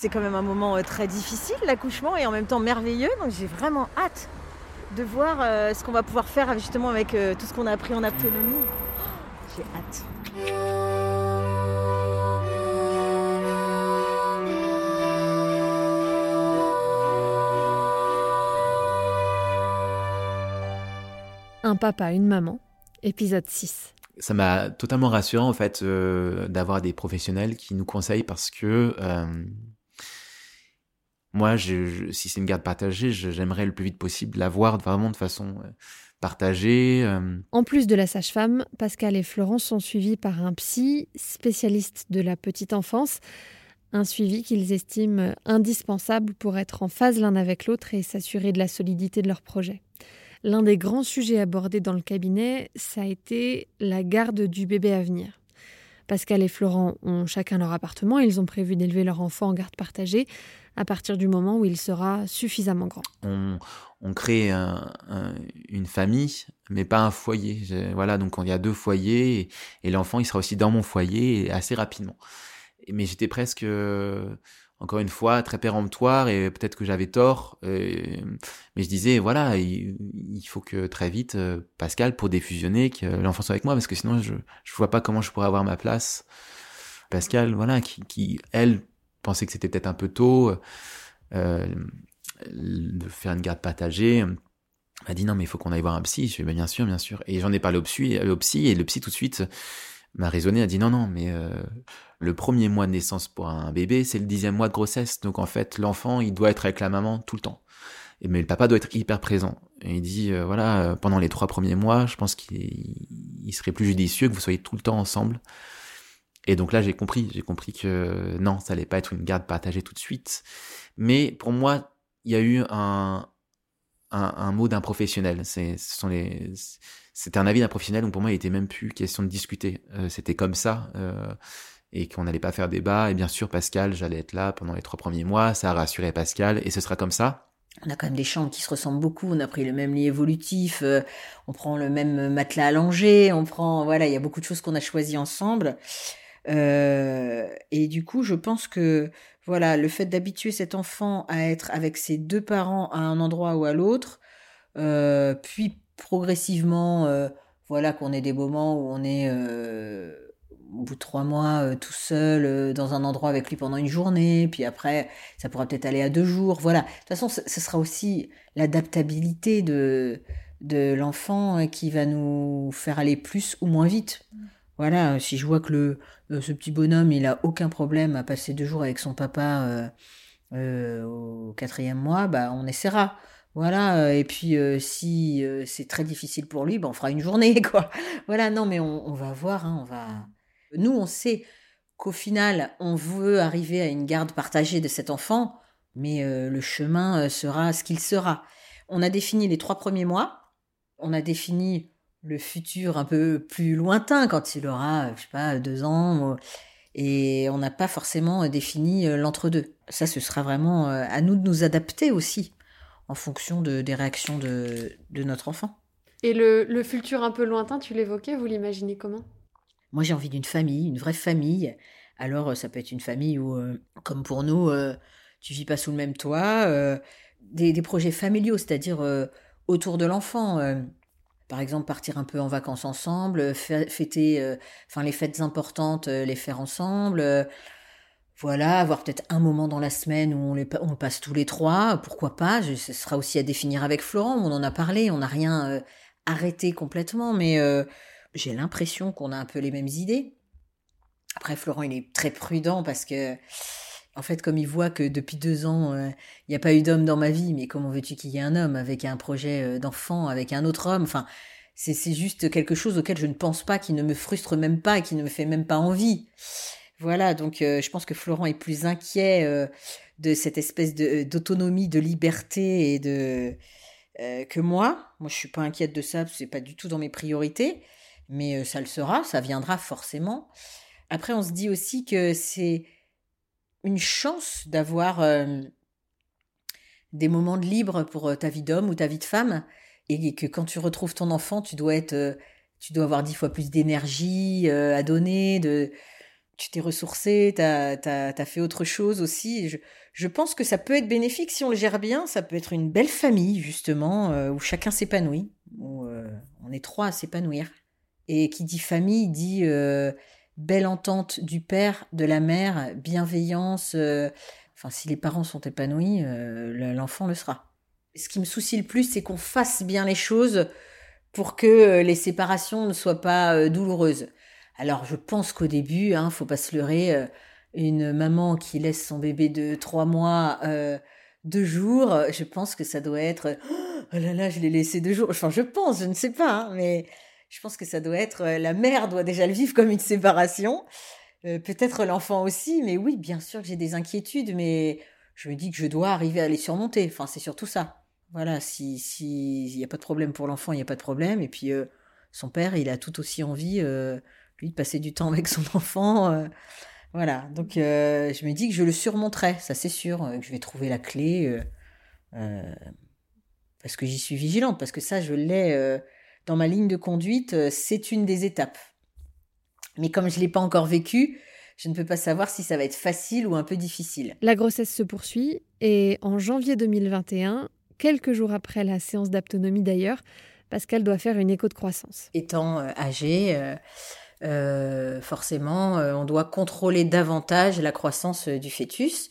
C'est quand même un moment très difficile, l'accouchement, et en même temps merveilleux. Donc j'ai vraiment hâte de voir ce qu'on va pouvoir faire justement avec tout ce qu'on a appris en autonomie. J'ai hâte. Un papa, une maman, épisode 6. Ça m'a totalement rassurant en fait euh, d'avoir des professionnels qui nous conseillent parce que euh, moi, si c'est une garde partagée, j'aimerais le plus vite possible l'avoir vraiment de façon euh, partagée. En plus de la sage-femme, Pascal et Florence sont suivis par un psy spécialiste de la petite enfance, un suivi qu'ils estiment indispensable pour être en phase l'un avec l'autre et s'assurer de la solidité de leur projet. L'un des grands sujets abordés dans le cabinet, ça a été la garde du bébé à venir. Pascal et Florent ont chacun leur appartement, ils ont prévu d'élever leur enfant en garde partagée à partir du moment où il sera suffisamment grand. On, crée une famille, mais pas un foyer. Voilà, donc il y a deux foyers et, l'enfant il sera aussi dans mon foyer assez rapidement. Mais j'étais presque encore une fois, très péremptoire et peut-être que j'avais tort. mais je disais, voilà, il, faut que très vite, euh, Pascal, pour défusionner, que l'enfant soit avec moi, parce que sinon, je ne vois pas comment je pourrais avoir ma place. Pascal, voilà, qui, elle, pensait que c'était peut-être un peu tôt euh, de faire une garde partagée. m'a dit, non, mais il faut qu'on aille voir un psy. Je fais, bien sûr, bien sûr. Et j'en ai parlé au psy, au psy, et le psy, tout de suite, m'a raisonné, a dit, non, non, mais... Euh, le premier mois de naissance pour un bébé, c'est le dixième mois de grossesse. Donc en fait, l'enfant, il doit être avec la maman tout le temps. Mais le papa doit être hyper présent. Et il dit, euh, voilà, euh, pendant les trois premiers mois, je pense qu'il serait plus judicieux que vous soyez tout le temps ensemble. Et donc là, j'ai compris, j'ai compris que non, ça allait pas être une garde partagée tout de suite. Mais pour moi, il y a eu un, un, mot d'un professionnel. C'est, c'était un avis d'un professionnel. Donc pour moi, il était même plus question de discuter. Euh, c'était comme ça et qu'on n'allait pas faire débat. Et bien sûr, Pascal, j'allais être là pendant les trois premiers mois. Ça a rassuré Pascal et ce sera comme ça. On a quand même des chambres qui se ressemblent beaucoup. On a pris le même lit évolutif, euh, on prend le même matelas allongé, on prend voilà, il y a beaucoup de choses qu'on a choisies ensemble. Euh, et du coup, je pense que voilà, le fait d'habituer cet enfant à être avec ses deux parents à un endroit ou à l'autre, euh, puis progressivement, voilà, qu'on ait des moments où on est au bout de trois mois euh, tout seul euh, dans un endroit avec lui pendant une journée, puis après ça pourra peut-être aller à deux jours. Voilà. De toute façon, ce sera aussi l'adaptabilité de, de l'enfant euh, qui va nous faire aller plus ou moins vite. Voilà, si je vois que le, ce petit bonhomme, il a aucun problème à passer deux jours avec son papa au quatrième mois, bah on essaiera. Voilà, et puis si c'est très difficile pour lui, bah, on fera une journée, quoi. Voilà, non, mais on, va voir, hein, on va nous, on sait qu'au final, on veut arriver à une garde partagée de cet enfant, mais euh, le chemin euh, sera ce qu'il sera. On a défini les trois premiers mois, on a défini le futur un peu plus lointain quand il aura, je sais pas, deux ans, et on n'a pas forcément défini euh, l'entre-deux. Ça, ce sera vraiment à nous de nous adapter aussi en fonction des réactions de, notre enfant. Et le, le futur un peu lointain, tu l'évoquais, vous l'imaginez comment? Moi, j'ai envie d'une famille, une vraie famille. Alors, euh, ça peut être une famille où, euh, comme pour nous, euh, tu vis pas sous le même toit. Des, projets familiaux, c'est-à-dire autour de l'enfant. Par exemple, partir un peu en vacances ensemble, fêter, enfin les fêtes importantes, les faire ensemble. voilà, avoir peut-être un moment dans la semaine où on, les, on passe tous les trois, pourquoi pas. Ce sera aussi à définir avec Florent. On en a parlé, on n'a rien arrêté complètement, mais j'ai l'impression qu'on a un peu les mêmes idées. Après, Florent, il est très prudent parce que, en fait, comme il voit que depuis deux ans, euh, il n'y a pas eu d'homme dans ma vie, mais comment veux-tu qu'il y ait un homme avec un projet euh, d'enfant, avec un autre homme? Enfin, c'est juste quelque chose auquel je ne pense pas, qui ne me frustre même pas qui ne me fait même pas envie. Voilà, donc euh, je pense que Florent est plus inquiet de cette espèce d'autonomie, de, liberté et de que moi. Moi, je suis pas inquiète de ça, c'est pas du tout dans mes priorités mais ça le sera, ça viendra forcément. Après, on se dit aussi que c'est une chance d'avoir des moments de libre pour ta vie d'homme ou ta vie de femme, et que quand tu retrouves ton enfant, tu dois être, tu dois avoir dix fois plus d'énergie à donner, tu t'es ressourcé, tu as, fait autre chose aussi. Je, pense que ça peut être bénéfique si on le gère bien. Ça peut être une belle famille, justement, euh, où chacun s'épanouit, où euh, on est trois à s'épanouir. Et qui dit famille dit euh, belle entente du père, de la mère, bienveillance. enfin, si les parents sont épanouis, l'enfant le sera. Ce qui me soucie le plus, c'est qu'on fasse bien les choses pour que les séparations ne soient pas douloureuses. Alors je pense qu'au début, hein, faut pas se leurrer, euh, une maman qui laisse son bébé de trois mois euh, deux jours, je pense que ça doit être oh là là, je l'ai laissé deux jours. Enfin, je pense, je ne sais pas, hein, mais je pense que ça doit être euh, la mère doit déjà le vivre comme une séparation. Peut-être l'enfant aussi, mais oui, bien sûr que j'ai des inquiétudes, mais je me dis que je dois arriver à les surmonter. Enfin, c'est surtout ça. Voilà, si s'il n'y a pas de problème pour l'enfant, il n'y a pas de problème. Et puis son père, il a tout aussi envie lui de passer du temps avec son enfant. Euh, voilà, donc euh, je me dis que je le surmonterai, ça c'est sûr, euh, que je vais trouver la clé, parce que j'y suis vigilante, parce que ça je l'ai dans ma ligne de conduite, c'est une des étapes. Mais comme je ne l'ai pas encore vécu, je ne peux pas savoir si ça va être facile ou un peu difficile. La grossesse se poursuit et en janvier 2021, quelques jours après la séance d'autonomie d'ailleurs, Pascal doit faire une écho de croissance. Étant âgée, euh, forcément, euh, on doit contrôler davantage la croissance euh, du fœtus.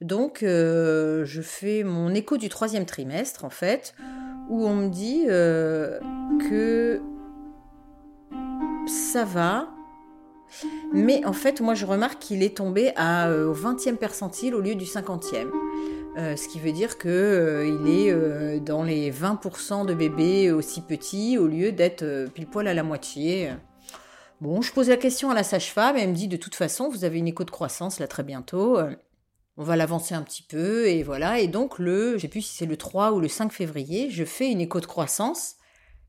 Donc, je fais mon écho du troisième trimestre, en fait, où on me dit que ça va, mais en fait, moi, je remarque qu'il est tombé à, au 20e percentile au lieu du 50e. ce qui veut dire qu'il il est dans les 20% de bébés aussi petits au lieu d'être pile poil à la moitié. Bon, je pose la question à la sage-femme et elle me dit de toute façon, vous avez une écho de croissance là très bientôt. On va l'avancer un petit peu et voilà. Et donc le, j'ai plus si c'est le 3 ou le 5 février, je fais une écho de croissance.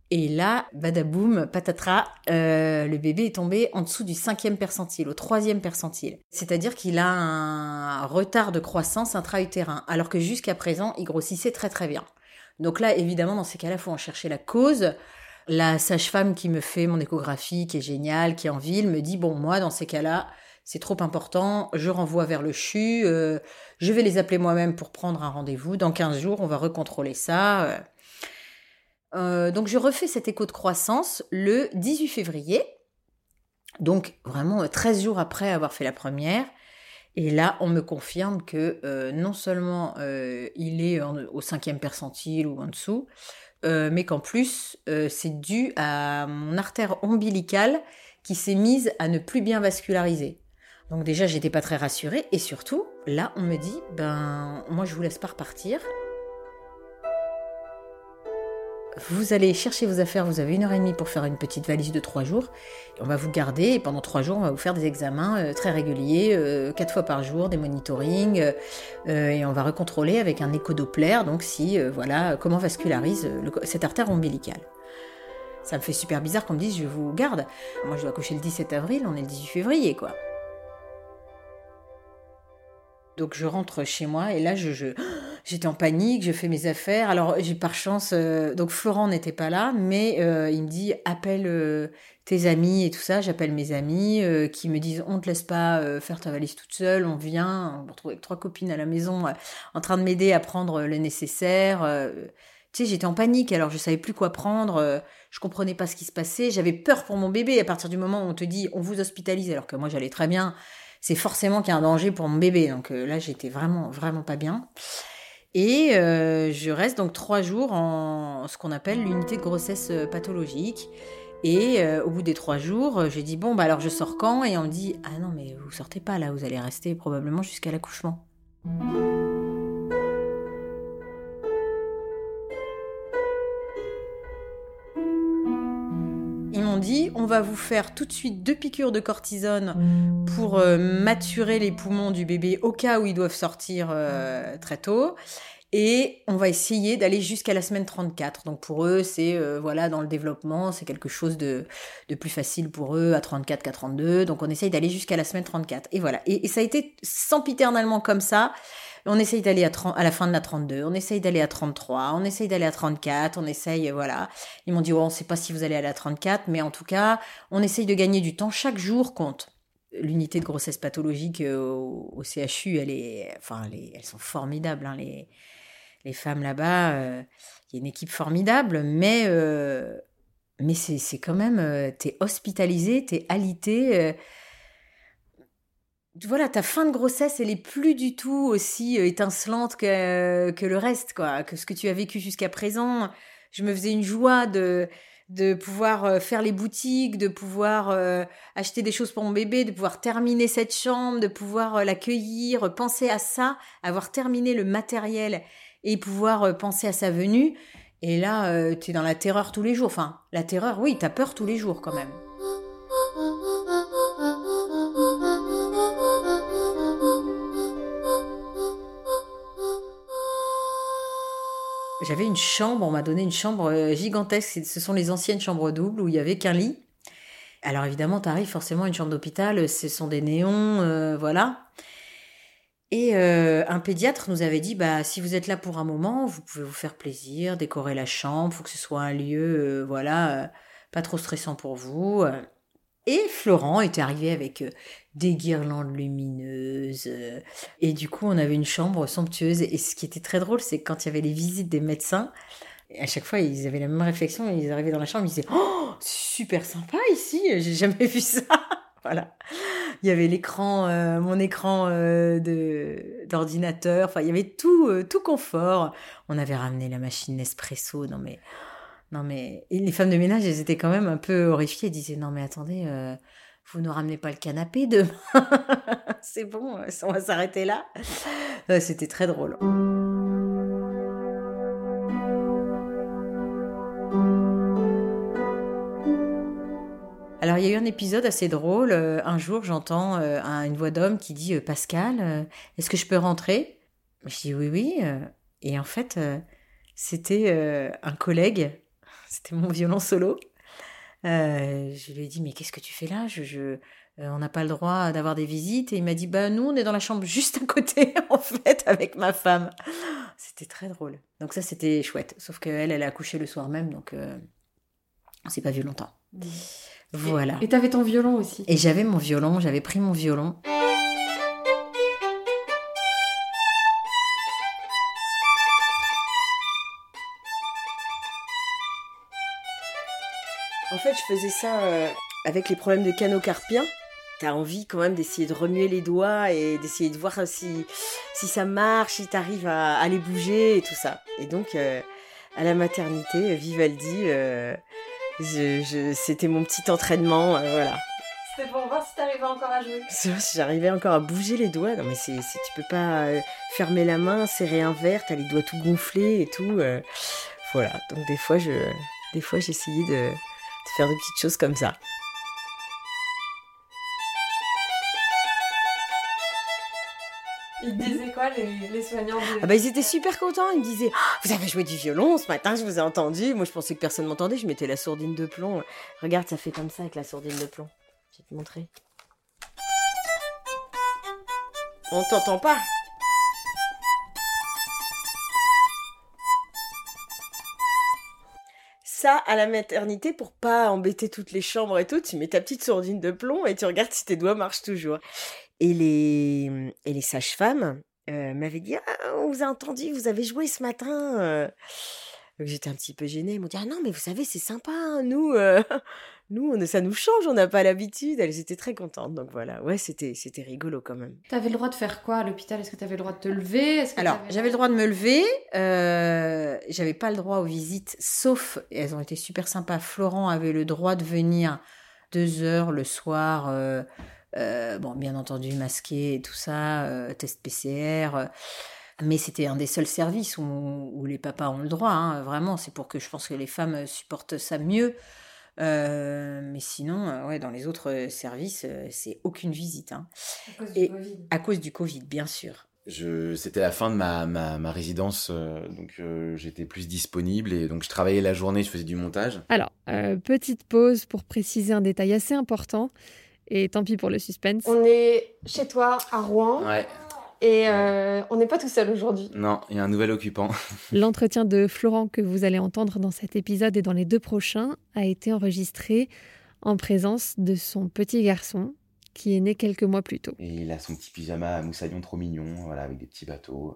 Et là, badaboum, patatras, euh, le bébé est tombé en dessous du cinquième percentile, au troisième percentile. C'est-à-dire qu'il a un retard de croissance intra-utérin, alors que jusqu'à présent, il grossissait très très bien. Donc là, évidemment, dans ces cas-là, faut en chercher la cause. La sage-femme qui me fait mon échographie, qui est géniale, qui est en ville, me dit bon moi dans ces cas-là, c'est trop important, je renvoie vers le CHU, euh, je vais les appeler moi-même pour prendre un rendez-vous. Dans 15 jours, on va recontrôler ça. Euh. Euh, donc je refais cet écho de croissance le 18 février, donc vraiment 13 jours après avoir fait la première. Et là, on me confirme que non seulement il est au cinquième percentile ou en dessous, mais qu'en plus, c'est dû à mon artère ombilicale qui s'est mise à ne plus bien vasculariser. Donc déjà, j'étais pas très rassurée, et surtout, là, on me dit, ben, moi, je vous laisse pas repartir, vous allez chercher vos affaires, vous avez une heure et demie pour faire une petite valise de trois jours. On va vous garder et pendant trois jours, on va vous faire des examens euh, très réguliers, euh, quatre fois par jour, des monitorings, euh, et on va recontrôler avec un écho Doppler, donc si, voilà, comment vascularise cette artère ombilicale. Ça me fait super bizarre qu'on me dise je vous garde. Moi je dois accoucher le 17 avril, on est le 18 février quoi. Donc je rentre chez moi et là je, j'étais en panique, je fais mes affaires. Alors j'ai par chance, euh, donc Florent n'était pas là, mais euh, il me dit appelle euh, tes amis et tout ça. J'appelle mes amis qui me disent on te laisse pas faire ta valise toute seule, on vient, on se retrouve avec trois copines à la maison en train de m'aider à prendre le nécessaire. tu sais, j'étais en panique, alors je savais plus quoi prendre, je comprenais pas ce qui se passait, j'avais peur pour mon bébé à partir du moment où on te dit on vous hospitalise alors que moi j'allais très bien c'est forcément qu'il y a un danger pour mon bébé. Donc là, j'étais vraiment, vraiment pas bien. Et euh, je reste donc trois jours en ce qu'on appelle l'unité de grossesse euh, pathologique. Et euh, au bout des trois jours, j'ai dit bon bah alors je sors quand? Et on me dit ah non mais vous sortez pas là, vous allez rester probablement jusqu'à l'accouchement. On va vous faire tout de suite deux piqûres de cortisone pour maturer les poumons du bébé au cas où ils doivent sortir très tôt. Et on va essayer d'aller jusqu'à la semaine 34. Donc pour eux, c'est euh, voilà dans le développement, c'est quelque chose de, de, plus facile pour eux à 34 qu'à 32. Donc on essaye d'aller jusqu'à la semaine 34. Et voilà. Et, ça a été sempiternellement comme ça. On essaye d'aller à, à la fin de la 32, on essaye d'aller à 33, on essaye d'aller à 34, on essaye, voilà. Ils m'ont dit, oh, on ne sait pas si vous allez à 34, mais en tout cas, on essaye de gagner du temps. Chaque jour compte. l'unité de grossesse pathologique au, CHU, elle est, enfin, elles sont formidables. Hein, les, les femmes là-bas, il y a une équipe formidable, mais mais c'est quand même, t'es hospitalisé, t'es alité voilà, ta fin de grossesse, elle est plus du tout aussi euh, étincelante que, que le reste, quoi, que ce que tu as vécu jusqu'à présent. Je me faisais une joie de, de pouvoir euh, faire les boutiques, de pouvoir euh, acheter des choses pour mon bébé, de pouvoir terminer cette chambre, de pouvoir l'accueillir, penser à ça, avoir terminé le matériel et pouvoir penser à sa venue. Et là, tu es dans la terreur tous les jours. Enfin, la terreur, oui, tu as peur tous les jours quand même. J'avais une chambre, on m'a donné une chambre euh, gigantesque. Ce sont les anciennes chambres doubles où il y avait qu'un lit. Alors évidemment, tu arrives forcément à une chambre d'hôpital, ce sont des néons, euh, voilà. Et euh, un pédiatre nous avait dit, bah si vous êtes là pour un moment, vous pouvez vous faire plaisir, décorer la chambre, faut que ce soit un lieu, voilà, pas trop stressant pour vous. Et Florent était arrivé avec euh, des guirlandes lumineuses. Euh, et du coup, on avait une chambre somptueuse. Et ce qui était très drôle, c'est que quand il y avait les visites des médecins, à chaque fois, ils avaient la même réflexion. Ils arrivaient dans la chambre, ils disaient Oh, super sympa ici, j'ai jamais vu ça. voilà. Il y avait l'écran, euh, mon écran de d'ordinateur. Enfin, il y avait tout, tout confort. On avait ramené la machine Nespresso. Non mais non, mais les femmes de ménage, elles étaient quand même un peu horrifiées. Elles disaient Non, mais attendez, euh, vous ne ramenez pas le canapé demain C'est bon, euh, on va s'arrêter là. C'était très drôle. Il y a eu un épisode assez drôle. Euh, un jour, j'entends une voix d'homme qui dit Pascal, est-ce que je peux rentrer? Je dis oui, oui. Et en fait, c'était un collègue c'était mon violon solo. Euh, je lui ai dit, mais qu'est-ce que tu fais là? Je, euh, On n'a pas le droit d'avoir des visites. Et il m'a dit, bah nous, on est dans la chambre juste à côté, en fait, avec ma femme. C'était très drôle. Donc ça, c'était chouette. Sauf qu'elle, elle a accouché le soir même, donc euh, on s'est pas vu longtemps. Mmh. Voilà. Et t'avais ton violon aussi. Et j'avais mon violon, j'avais pris mon violon. En fait, je faisais ça euh, avec les problèmes de canaux carpiens. T'as envie quand même d'essayer de remuer les doigts et d'essayer de voir si, si ça marche, si t'arrives à, à les bouger et tout ça. Et donc, euh, à la maternité, Vivaldi, euh, c'était mon petit entraînement, voilà. C'était pour voir si t'arrivais encore à jouer. Si j'arrivais encore à bouger les doigts. Non mais c'est, tu peux pas fermer la main, serrer un verre, t'as les doigts tout gonflés et tout. voilà. Donc des fois, je, des fois, j'essayais de de faire des petites choses comme ça. Les, soignants ah bah, Ils étaient super contents. Ils me disaient ah, Vous avez joué du violon ce matin, je vous ai entendu. Moi, je pensais que personne m'entendait. Je mettais la sourdine de plomb. Regarde, ça fait comme ça avec la sourdine de plomb. Je vais te montrer. On t'entend pas ça à la maternité pour pas embêter toutes les chambres et tout. Tu mets ta petite sourdine de plomb et tu regardes si tes doigts marchent toujours. Et les, et les sages-femmes euh, m'avaient dit ah, On vous a entendu, vous avez joué ce matin. Euh. J'étais un petit peu gênée. Ils m'ont dit Ah non, mais vous savez, c'est sympa, hein, nous. Euh, nous, ça nous change, on n'a pas l'habitude. Elles étaient très contentes. Donc voilà, ouais, c'était, c'était rigolo quand même. Tu avais le droit de faire quoi à l'hôpital? Est-ce que tu avais le droit de te lever? Alors, j'avais le droit de me lever. Euh, j'avais pas le droit aux visites, sauf, elles ont été super sympas. Florent avait le droit de venir deux heures le soir. Euh, euh, bon, bien entendu, masqué et tout ça, test PCR. mais c'était un des seuls services où, les papas ont le droit, hein, vraiment. C'est pour que je pense que les femmes supportent ça mieux. Euh, mais sinon, euh, ouais, dans les autres services, euh, c'est aucune visite. Hein. À cause du Covid. À cause du Covid, bien sûr. C'était la fin de ma, ma, ma résidence, donc j'étais plus disponible et donc je travaillais la journée, je faisais du montage. Alors, petite pause pour préciser un détail assez important. Et tant pis pour le suspense. On est chez toi à Rouen. Ouais. Et euh, on n'est pas tout seul aujourd'hui. Non, il y a un nouvel occupant. L'entretien de Florent que vous allez entendre dans cet épisode et dans les deux prochains a été enregistré en présence de son petit garçon qui est né quelques mois plus tôt. Et il a son petit pyjama à moussaillon trop mignon, voilà, avec des petits bateaux.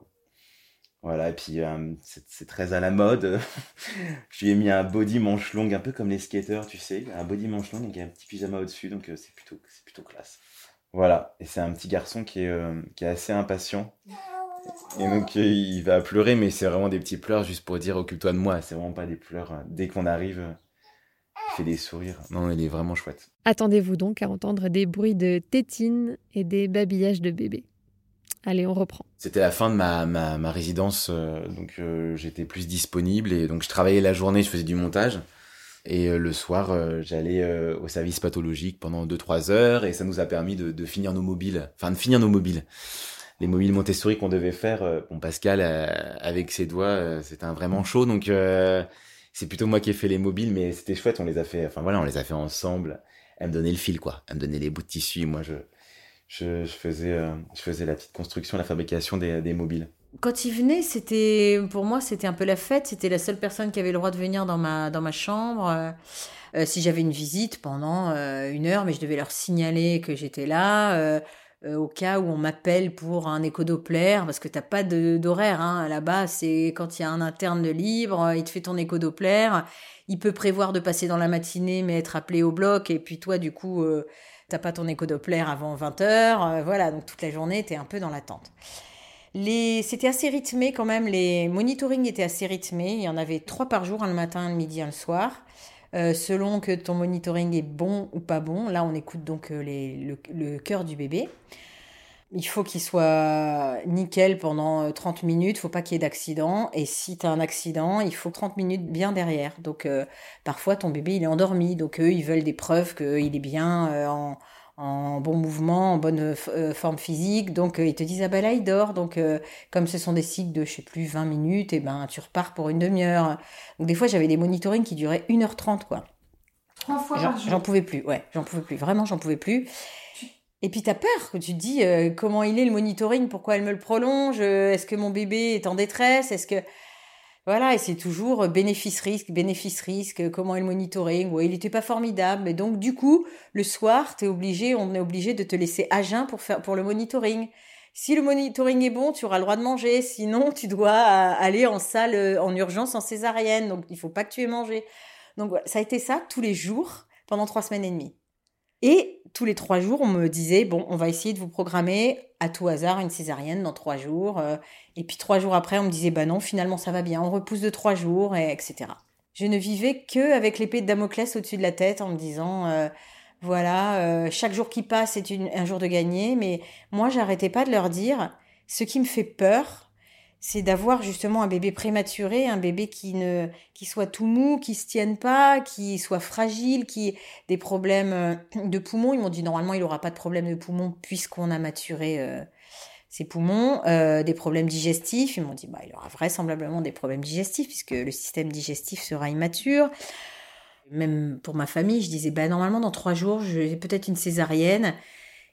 Voilà, et puis euh, c'est très à la mode. je lui ai mis un body manche longue, un peu comme les skaters, tu sais, un body manche longue avec un petit pyjama au-dessus, donc euh, c'est plutôt, plutôt classe. Voilà, et c'est un petit garçon qui est, euh, qui est assez impatient. Et donc il va pleurer, mais c'est vraiment des petits pleurs juste pour dire occupe-toi de moi. C'est vraiment pas des pleurs. Dès qu'on arrive, il fait des sourires. Non, il est vraiment chouette. Attendez-vous donc à entendre des bruits de tétines et des babillages de bébés. Allez, on reprend. C'était la fin de ma, ma, ma résidence, euh, donc euh, j'étais plus disponible et donc je travaillais la journée, je faisais du montage. Et euh, le soir, j'allais au service pathologique pendant 2-3 heures et ça nous a permis de, de, finir nos mobiles, enfin de finir nos mobiles. Les mobiles Montessori qu'on devait faire, bon Pascal avec ses doigts, c'était un vraiment chaud, donc c'est plutôt moi qui ai fait les mobiles, mais c'était chouette, on les a fait, enfin voilà, on les a fait ensemble. Elle me donnait le fil, quoi. Elle me donnait les bouts de tissu, moi je, je, faisais, euh, je faisais la petite construction, la fabrication des, des mobiles. Quand il venait, c'était pour moi c'était un peu la fête. C'était la seule personne qui avait le droit de venir dans ma dans ma chambre. Euh, si j'avais une visite pendant euh, une heure, mais je devais leur signaler que j'étais là. au cas où on m'appelle pour un écho-doppler, parce que t'as pas d'horaire hein. là-bas, c'est quand il y a un interne libre, il te fait ton écho-doppler, il peut prévoir de passer dans la matinée mais être appelé au bloc, et puis toi du coup t'as pas ton écho Doppler avant 20h, euh, voilà, donc toute la journée, t'es un peu dans l'attente. Les... C'était assez rythmé quand même, les monitoring étaient assez rythmés, il y en avait trois par jour, un le matin, le midi, un le soir. Euh, selon que ton monitoring est bon ou pas bon, là on écoute donc euh, le cœur du bébé. Il faut qu'il soit nickel pendant 30 euh, minutes, faut pas qu'il y ait d'accident. Et si tu as un accident, il faut 30 minutes bien derrière. Donc euh, parfois ton bébé il est endormi, donc eux ils veulent des preuves qu'il est bien euh, en, en, bon mouvement, en bonne forme physique. Donc ils te disent ah ben là il dort. Donc comme ce sont des cycles de je sais plus 20 minutes, et ben tu repars pour une demi-heure. Donc des fois j'avais des monitorings qui duraient 1h30 quoi. Trois fois J'en pouvais plus, ouais, j'en pouvais plus, vraiment j'en pouvais plus. Et puis t'as peur, que tu te dis euh, comment il est le monitoring, pourquoi elle me le prolonge, euh, est-ce que mon bébé est en détresse, est-ce que voilà, et c'est toujours bénéfice-risque, bénéfice-risque, comment est le monitoring, ouais, il n'était pas formidable, et donc du coup, le soir, t'es obligé, on est obligé de te laisser à jeun pour faire pour le monitoring. Si le monitoring est bon, tu auras le droit de manger, sinon tu dois aller en salle en urgence en césarienne, donc il faut pas que tu aies mangé. Donc ça a été ça tous les jours pendant trois semaines et demie. Et tous les trois jours, on me disait, bon, on va essayer de vous programmer à tout hasard une césarienne dans trois jours. Euh, et puis trois jours après, on me disait, bah non, finalement, ça va bien, on repousse de trois jours, et etc. Je ne vivais que avec l'épée de Damoclès au-dessus de la tête en me disant, euh, voilà, euh, chaque jour qui passe est un jour de gagner. Mais moi, j'arrêtais pas de leur dire, ce qui me fait peur, c'est d'avoir justement un bébé prématuré, un bébé qui ne qui soit tout mou, qui se tienne pas, qui soit fragile, qui des problèmes euh, de poumons. Ils m'ont dit normalement il aura pas de problème de poumons puisqu'on a maturé euh, ses poumons, euh, des problèmes digestifs. Ils m'ont dit bah il aura vraisemblablement des problèmes digestifs puisque le système digestif sera immature. Même pour ma famille, je disais bah normalement dans trois jours j'ai peut-être une césarienne.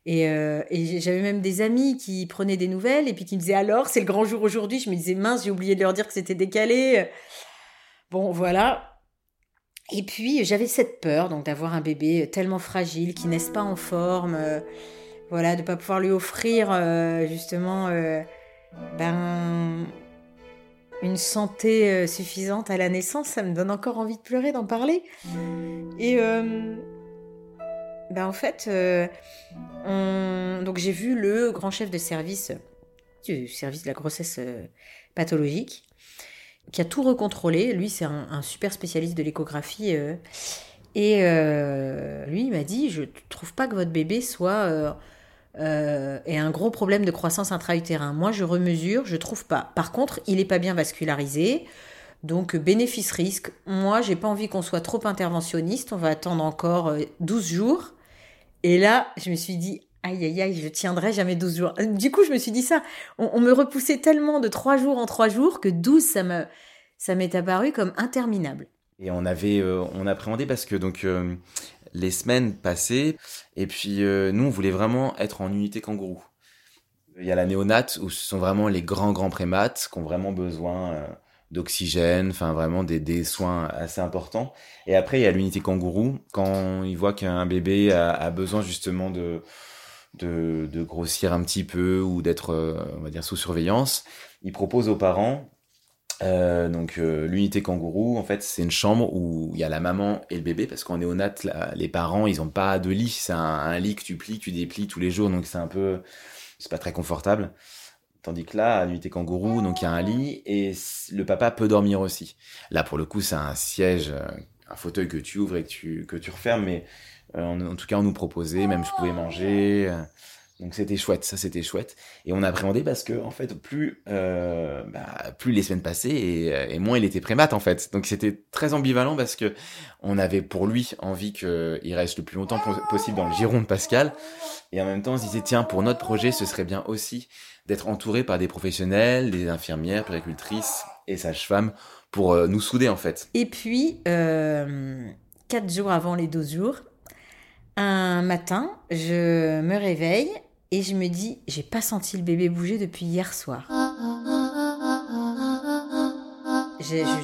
Euh, et, j'avais même des amis qui prenaient des nouvelles et puis qui me disaient alors, c'est le grand jour aujourd'hui? Je me disais mince, j'ai oublié de leur dire que c'était décalé. Bon, voilà. Et puis j'avais cette peur donc d'avoir un bébé tellement fragile qui naisse pas en forme, euh, voilà, de pas pouvoir lui offrir euh, justement ben une santé suffisante à la naissance. Ça me donne encore envie de pleurer d'en parler. Et ben en fait, euh, donc j'ai vu le grand chef de service du service de la grossesse euh, pathologique qui a tout recontrôlé. Lui, c'est un, super spécialiste de l'échographie. Euh, et lui, il m'a dit, je trouve pas que votre bébé soit ait un gros problème de croissance intra-utérin. Moi, je remesure, je trouve pas. Par contre, il est pas bien vascularisé. Donc bénéfice-risque, moi j'ai pas envie qu'on soit trop interventionniste, on va attendre encore 12 jours et là, je me suis dit, aïe, aïe, aïe, je tiendrai jamais 12 jours. Du coup, je me suis dit ça. On, me repoussait tellement de 3 jours en 3 jours que 12, ça me, ça m'est apparu comme interminable. Et on avait, euh, on appréhendait parce que donc euh, les semaines passaient et puis euh, nous on voulait vraiment être en unité kangourou. Il y a la néonate où ce sont vraiment les grands grands prémates qui ont vraiment besoin d'oxygène, enfin vraiment des, des, soins assez importants. Et après, il y a l'unité kangourou, quand il voit qu'un bébé a, a, besoin justement de, de, de, grossir un petit peu ou d'être, on va dire, sous surveillance, il propose aux parents euh, donc euh, l'unité kangourou, en fait, c'est une chambre où il y a la maman et le bébé, parce qu'on est au nat, les parents, ils ont pas de lit, c'est un, lit que tu plies, tu déplies tous les jours, donc c'est un peu, c'est pas très confortable. Tandis que là, à l'unité kangourou, donc il y a un lit et le papa peut dormir aussi. Là, pour le coup, c'est un siège, euh, un fauteuil que tu ouvres et que tu, que tu refermes, mais en, en, tout cas, on nous proposait, même je pouvais manger. Donc c'était chouette, ça c'était chouette. Et on a appréhendé parce que en fait, plus euh, bah, plus les semaines passaient et, moins il était prémat en fait. Donc c'était très ambivalent parce que on avait pour lui envie qu'il reste le plus longtemps possible dans le giron de Pascal. Et en même temps, on se disait tiens, pour notre projet, ce serait bien aussi d'être entouré par des professionnels, des infirmières, péricultrices et sages-femmes pour euh, nous souder en fait. Et puis euh, quatre jours avant les 12 jours. Un matin, je me réveille et je me dis, j'ai pas senti le bébé bouger depuis hier soir.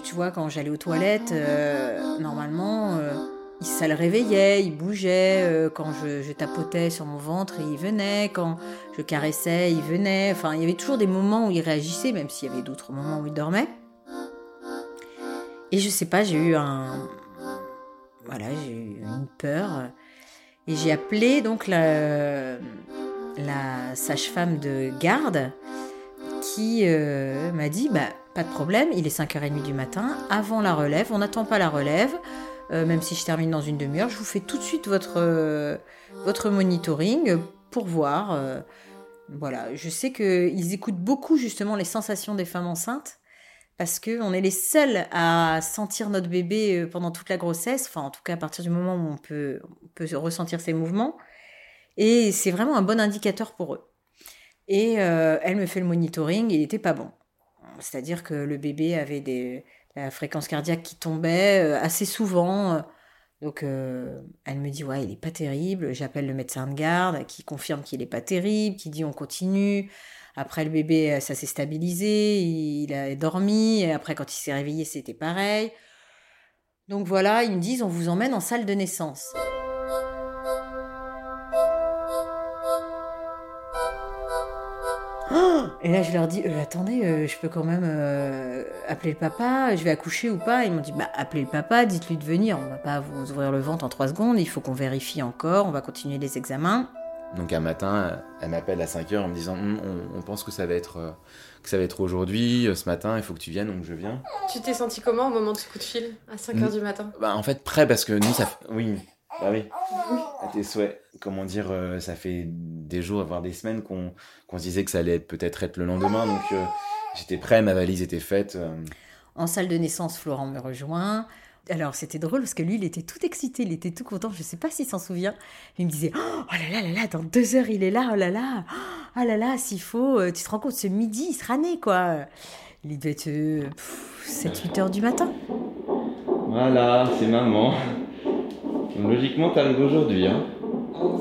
tu vois, quand j'allais aux toilettes, euh, normalement, euh, ça le réveillait, il bougeait. Euh, quand je, tapotais sur mon ventre, il venait. Quand je caressais, il venait. Enfin, il y avait toujours des moments où il réagissait, même s'il y avait d'autres moments où il dormait. Et je sais pas, j'ai eu un. Voilà, j'ai eu une peur. Et j'ai appelé donc la, sage-femme de garde qui euh, m'a dit bah, pas de problème, il est 5h30 du matin, avant la relève, on n'attend pas la relève, euh, même si je termine dans une demi-heure, je vous fais tout de suite votre, euh, votre monitoring pour voir. voilà, je sais qu'ils écoutent beaucoup justement les sensations des femmes enceintes parce qu'on est les seuls à sentir notre bébé pendant toute la grossesse, enfin en tout cas à partir du moment où on peut, on ressentir ses mouvements. Et c'est vraiment un bon indicateur pour eux. Et euh, elle me fait le monitoring, il n'était pas bon. C'est-à-dire que le bébé avait des, la fréquence cardiaque qui tombait euh, assez souvent. Donc euh, elle me dit ouais il est pas terrible. J'appelle le médecin de garde qui confirme qu'il est pas terrible, qui dit on continue. Après le bébé ça s'est stabilisé, il a dormi. Et après quand il s'est réveillé c'était pareil. Donc voilà ils me disent on vous emmène en salle de naissance. Et là, je leur dis, euh, attendez, euh, je peux quand même euh, appeler le papa, je vais accoucher ou pas? Ils m'ont dit, bah, appelez le papa, dites-lui de venir, on va pas vous ouvrir le ventre en trois secondes, il faut qu'on vérifie encore, on va continuer les examens. Donc un matin, elle m'appelle à 5 heures en me disant, hum, on, pense que ça va être, que ça va être aujourd'hui, ce matin, il faut que tu viennes, donc je viens. Tu t'es senti comment au moment de ce coup de fil, à 5 heures du matin? Bah, En fait, prêt, parce que nous, ça... Oui, bah oui, à tes souhaits. Comment dire, ça fait des jours, voire des semaines qu'on qu'on se disait que ça allait peut-être être le lendemain. Donc euh, j'étais prêt, ma valise était faite. Euh. En salle de naissance, Florent me rejoint. Alors c'était drôle parce que lui, il était tout excité, il était tout content. Je ne sais pas s'il s'en souvient. Il me disait Oh là là là là, dans deux heures il est là, oh là là, oh là là, s'il faut, euh, tu te rends compte, ce midi il sera né quoi. Il devait être 7-8 heures du matin. Voilà, c'est maman. Logiquement, t'arrives aujourd'hui. Hein.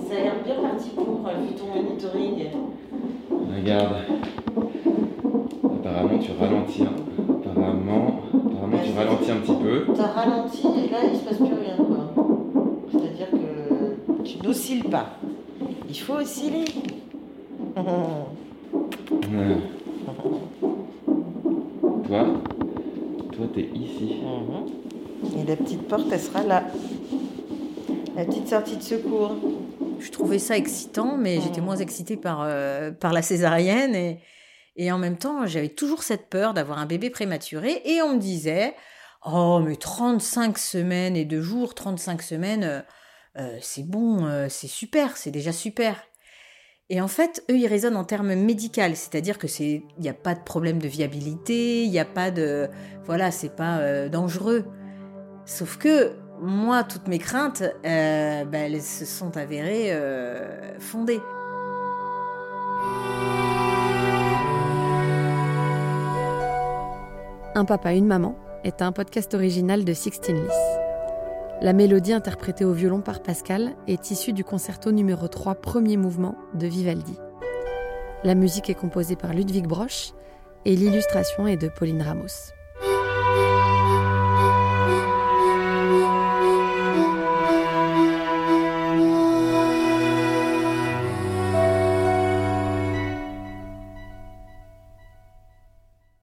Ça a l'air bien parti pour, vu ton monitoring. Regarde. Apparemment, tu ralentis. Hein. Apparemment, tu ralentis un petit peu. T'as ralenti et là, il se passe plus rien. C'est-à-dire que tu n'oscilles pas. Il faut osciller. Toi, toi, t'es ici. Et la petite porte, elle sera là. La petite sortie de secours je trouvais ça excitant, mais j'étais moins excitée par, euh, par la césarienne. Et, et en même temps, j'avais toujours cette peur d'avoir un bébé prématuré. Et on me disait, oh, mais 35 semaines et deux jours, 35 semaines, euh, euh, c'est bon, c'est super, c'est déjà super. Et en fait, eux, ils raisonnent en termes médicaux, c'est-à-dire que c'est, il n'y a pas de problème de viabilité, il n'y a pas de, voilà, c'est pas dangereux. Sauf que moi, toutes mes craintes, euh, bah, elles se sont avérées euh, fondées. Un papa, une maman est un podcast original de Sixteen Lys. La mélodie interprétée au violon par Pascal est issue du concerto numéro 3 premier mouvement de Vivaldi. La musique est composée par Ludwig Broch et l'illustration est de Pauline Ramos.